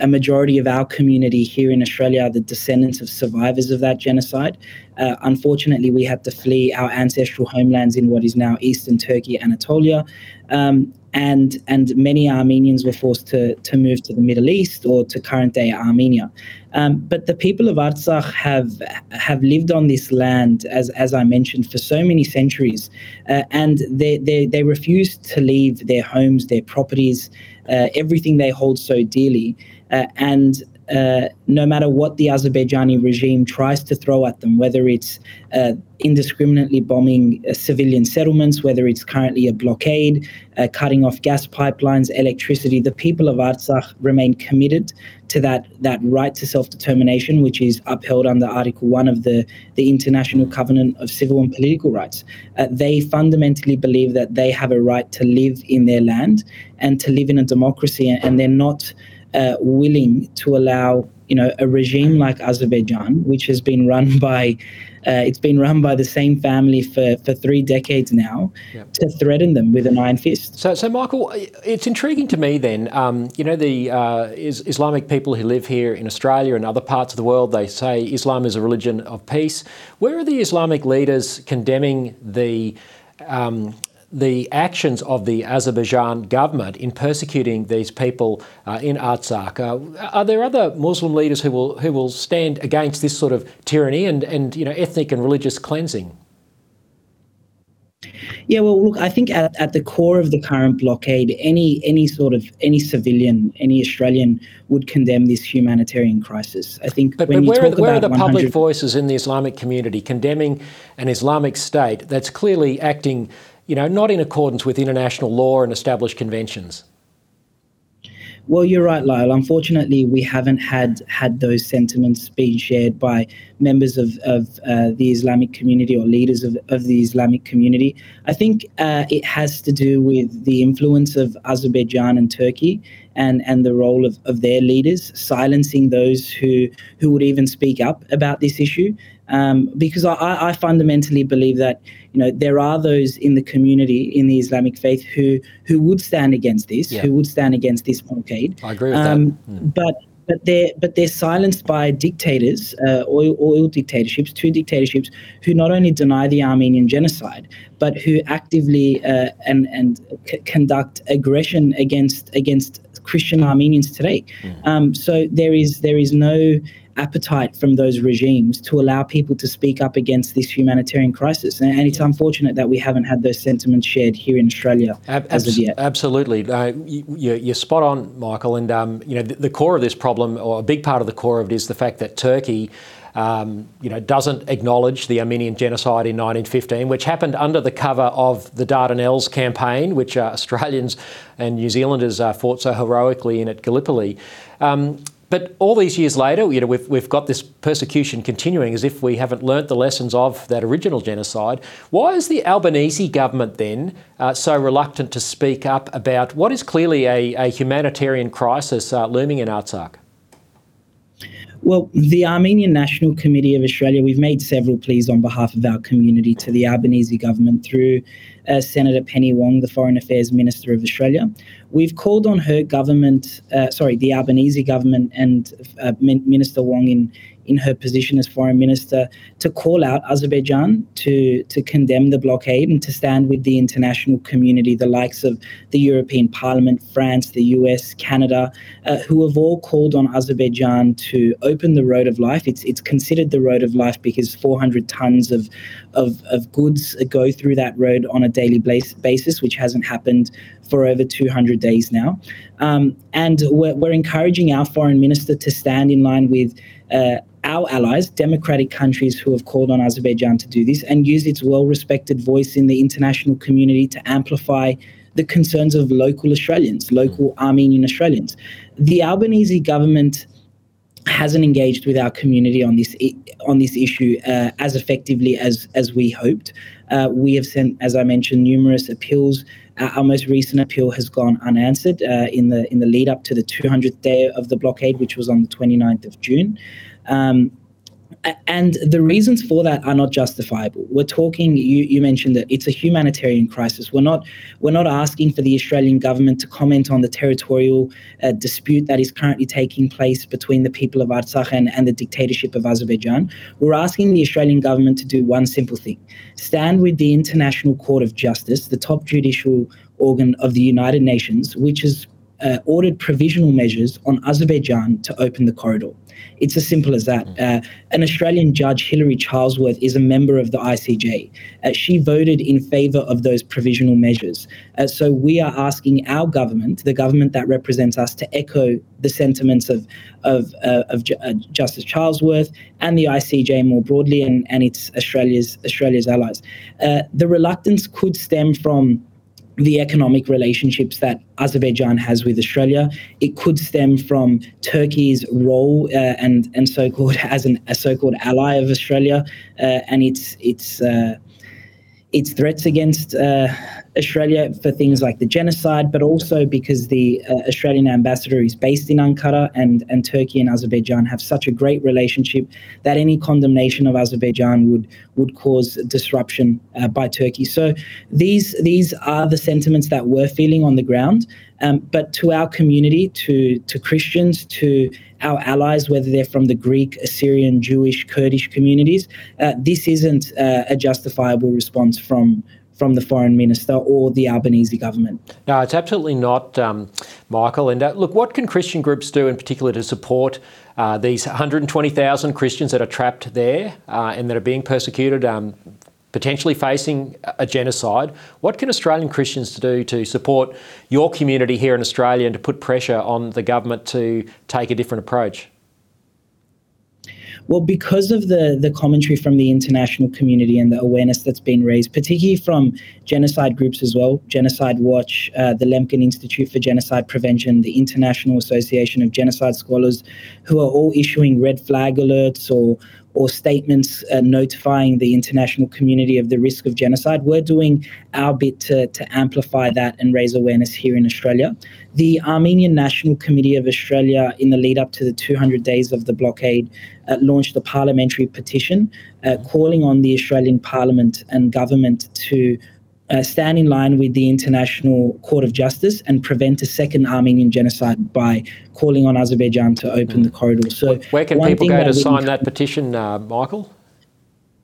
a majority of our community here in Australia are the descendants of survivors of that genocide. Uh, unfortunately, we had to flee our ancestral homelands in what is now eastern Turkey, Anatolia. Um, and and many Armenians were forced to to move to the Middle East or to current day Armenia. Um, but the people of Artsakh have have lived on this land, as as I mentioned, for so many centuries, uh, and they, they they refuse to leave their homes, their properties, everything they hold so dearly, uh, and uh, no matter what the Azerbaijani regime tries to throw at them, whether it's uh, indiscriminately bombing uh, civilian settlements, whether it's currently a blockade, uh, cutting off gas pipelines, electricity, the people of Artsakh remain committed to that, that right to self-determination, which is upheld under Article 1 of the, the International Covenant of Civil and Political Rights. Uh, they fundamentally believe that they have a right to live in their land and to live in a democracy, and they're not uh, willing to allow you know a regime like Azerbaijan, which has been run by uh, it's been run by the same family for, for three decades now, yep. to threaten them with an iron fist. So, so Michael, it's intriguing to me then. Um, you know, the uh, is Islamic people who live here in Australia and other parts of the world, they say Islam is a religion of peace. Where are the Islamic leaders condemning the um, the actions of the Azerbaijan government in persecuting these people uh, in Artsakh. Uh, are there other Muslim leaders who will who will stand against this sort of tyranny and, and you know ethnic and religious cleansing? Yeah, well, look, I think at, at the core of the current blockade, any any sort of any civilian, any Australian would condemn this humanitarian crisis. I think. But, but where, are, where are the public voices in the Islamic community condemning an Islamic state that's clearly acting you know, not in accordance with international law and established conventions? Well, you're right, Lyle. Unfortunately, we haven't had had those sentiments being shared by members of, of uh, the Islamic community or leaders of, of the Islamic community. I think uh, it has to do with the influence of Azerbaijan and Turkey and, and the role of, of their leaders, silencing those who, who would even speak up about this issue. Um, because I, I fundamentally believe that you know there are those in the community in the Islamic faith who who would stand against this, yeah. who would stand against this blockade. I agree with um, that. Mm. But but they're but they're silenced by dictators, uh, oil, oil dictatorships, two dictatorships who not only deny the Armenian genocide, but who actively uh, and and c- conduct aggression against against Christian Armenians today. Mm. Um, so there is there is no appetite from those regimes to allow people to speak up against this humanitarian crisis. And, it's unfortunate that we haven't had those sentiments shared here in Australia Ab- as of yet. Absolutely. Uh, you, are spot on, Michael. And, um, you know, the, the, core of this problem, or a big part of the core of it, is the fact that Turkey um, you know, doesn't acknowledge the Armenian genocide in 1915, which happened under the cover of the Dardanelles campaign, which uh, Australians and New Zealanders uh, fought so heroically in at Gallipoli. Um, but all these years later, you know, we've, we've got this persecution continuing as if we haven't learnt the lessons of that original genocide. Why is the Albanese government then uh, so reluctant to speak up about what is clearly a, a humanitarian crisis uh, looming in Artsakh? Well, the Armenian National Committee of Australia, we've made several pleas on behalf of our community to the Albanese government through uh, Senator Penny Wong, the Foreign Affairs Minister of Australia. We've called on her government, uh, sorry, the Albanese government and uh, Minister Wong in in her position as foreign minister to call out Azerbaijan to to condemn the blockade and to stand with the international community, the likes of the European Parliament, France, the US, Canada, uh, who have all called on Azerbaijan to open the road of life. It's it's considered the road of life because 400 tons of of, of goods go through that road on a daily basis, which hasn't happened for over 200 days now. Um, and we're, we're encouraging our foreign minister to stand in line with uh, our allies, democratic countries who have called on Azerbaijan to do this, and use its well respected voice in the international community to amplify the concerns of local Australians, local Armenian Australians. The Albanese government hasn't engaged with our community on this on this issue uh, as effectively as as we hoped. Uh, we have sent, as I mentioned, numerous appeals. Uh, our most recent appeal has gone unanswered uh, in the in the lead up to the 200th day of the blockade, which was on the 29th of June. Um, and the reasons for that are not justifiable. We're talking. You, you mentioned that it's a humanitarian crisis. We're not. We're not asking for the Australian government to comment on the territorial uh, dispute that is currently taking place between the people of Artsakh and, and the dictatorship of Azerbaijan. We're asking the Australian government to do one simple thing: stand with the International Court of Justice, the top judicial organ of the United Nations, which has uh, ordered provisional measures on Azerbaijan to open the corridor. It's as simple as that. Mm. Uh, an Australian judge, Hilary Charlesworth, is a member of the ICJ. Uh, she voted in favour of those provisional measures. Uh, so we are asking our government, the government that represents us, to echo the sentiments of of, uh, of Ju- uh, Justice Charlesworth and the ICJ more broadly, and, and its Australia's Australia's allies. Uh, the reluctance could stem from the economic relationships that Azerbaijan has with Australia. It could stem from Turkey's role uh, and and so-called as an, a so-called ally of Australia uh, and its its uh, its threats against uh, Australia for things like the genocide, but also because the uh, Australian ambassador is based in Ankara and, and Turkey and Azerbaijan have such a great relationship that any condemnation of Azerbaijan would would cause disruption uh, by Turkey. So these these are the sentiments that we're feeling on the ground. Um, but to our community, to to Christians, to our allies, whether they're from the Greek, Assyrian, Jewish, Kurdish communities, uh, this isn't uh, a justifiable response from from the foreign minister or the Albanese government. No, it's absolutely not, um, Michael. And uh, look, what can Christian groups do in particular to support uh, these 120,000 Christians that are trapped there uh, and that are being persecuted? Um, potentially facing a genocide. What can Australian Christians do to support your community here in Australia and to put pressure on the government to take a different approach? Well, because of the the commentary from the international community and the awareness that's been raised, particularly from genocide groups as well, Genocide Watch, uh, the Lemkin Institute for Genocide Prevention, the International Association of Genocide Scholars, who are all issuing red flag alerts or or statements uh, notifying the international community of the risk of genocide. We're doing our bit to, to amplify that and raise awareness here in Australia. The Armenian National Committee of Australia, in the lead up to the 200 days of the blockade, uh, launched a parliamentary petition uh, calling on the Australian Parliament and government to uh, stand in line with the International Court of Justice and prevent a second Armenian genocide by calling on Azerbaijan to open the corridor. So, where can people go to sign that petition, uh, Michael?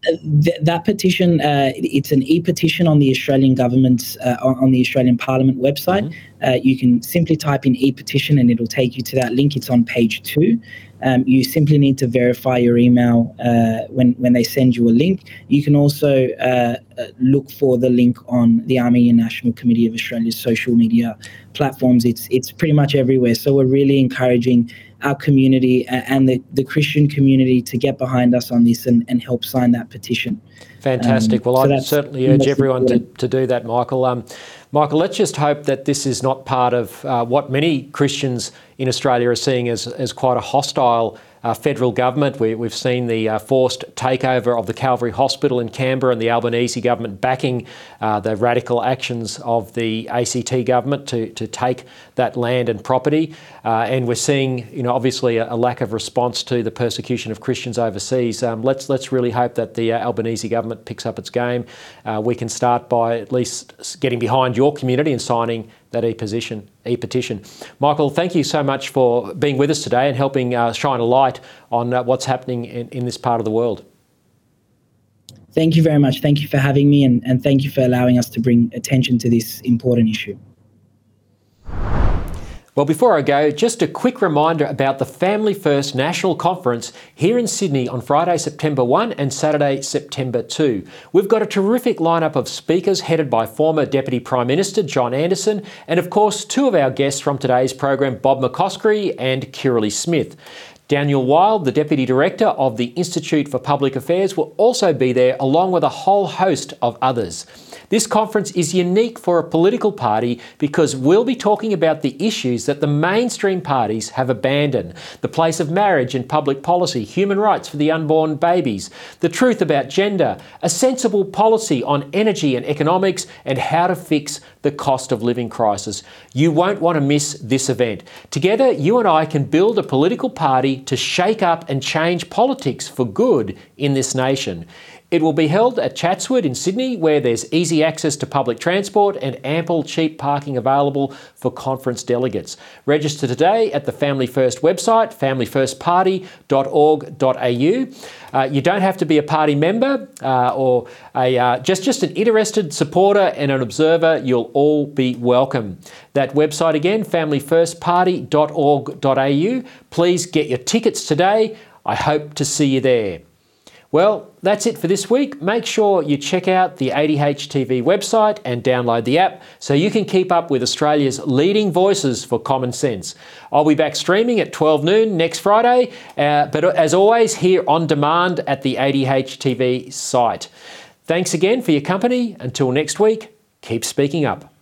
Uh, th- that petition, uh, it's an e-petition on the Australian government's uh, on, on, the Australian Parliament website. Mm-hmm. Uh, you can simply type in e-petition and it'll take you to that link. It's on page two. Um, you simply need to verify your email uh, when, when they send you a link. You can also uh, uh, look for the link on the Armenian National Committee of Australia's social media platforms. It's it's pretty much everywhere. So we're really encouraging our community and the, the Christian community to get behind us on this and, and help sign that petition. Fantastic. Um, well, so I certainly urge everyone to, to do that, Michael. Um, Michael, let's just hope that this is not part of uh, what many Christians in Australia are seeing as, as quite a hostile uh, federal government. We, have seen the uh, forced takeover of the Calvary Hospital in Canberra and the Albanese government backing uh, the radical actions of the ACT government to, to take that land and property. Uh, and we're seeing, you know, obviously a, a, lack of response to the persecution of Christians overseas. Um, let's let's really hope that the uh, Albanese government picks up its game. Uh, we can start by at least getting behind your community and signing that e-petition. e-petition. Michael, thank you so much for being with us today and helping uh, shine a light on uh, what's happening in, in this part of the world. Thank you very much. Thank you for having me and, and thank you for allowing us to bring attention to this important issue. Well, before I go, just a quick reminder about the Family First National Conference here in Sydney on Friday, September 1 and Saturday, September 2. We've got a terrific lineup of speakers headed by former Deputy Prime Minister John Anderson and, of course, two of our guests from today's program, Bob McCoskrie and Kirralie Smith. Daniel Wild, the Deputy Director of the Institute for Public Affairs, will also be there along with a whole host of others. This conference is unique for a political party because we'll be talking about the issues that the mainstream parties have abandoned the place of marriage in public policy, human rights for the unborn babies, the truth about gender, a sensible policy on energy and economics, and how to fix the cost of living crisis. You won't want to miss this event. Together, you and I can build a political party to shake up and change politics for good in this nation. It will be held at Chatswood in Sydney, where there's easy access to public transport and ample cheap parking available for conference delegates. Register today at the Family First website, familyfirstparty.org.au. Uh, you don't have to be a party member uh, or a, uh, just, just an interested supporter and an observer. You'll all be welcome. That website again, familyfirstparty.org.au. Please get your tickets today. I hope to see you there. Well, that's it for this week. Make sure you check out the ADH TV website and download the app so you can keep up with Australia's leading voices for common sense. I'll be back streaming at 12 noon next Friday, uh, but as always, here on demand at the ADH TV site. Thanks again for your company. Until next week, keep speaking up.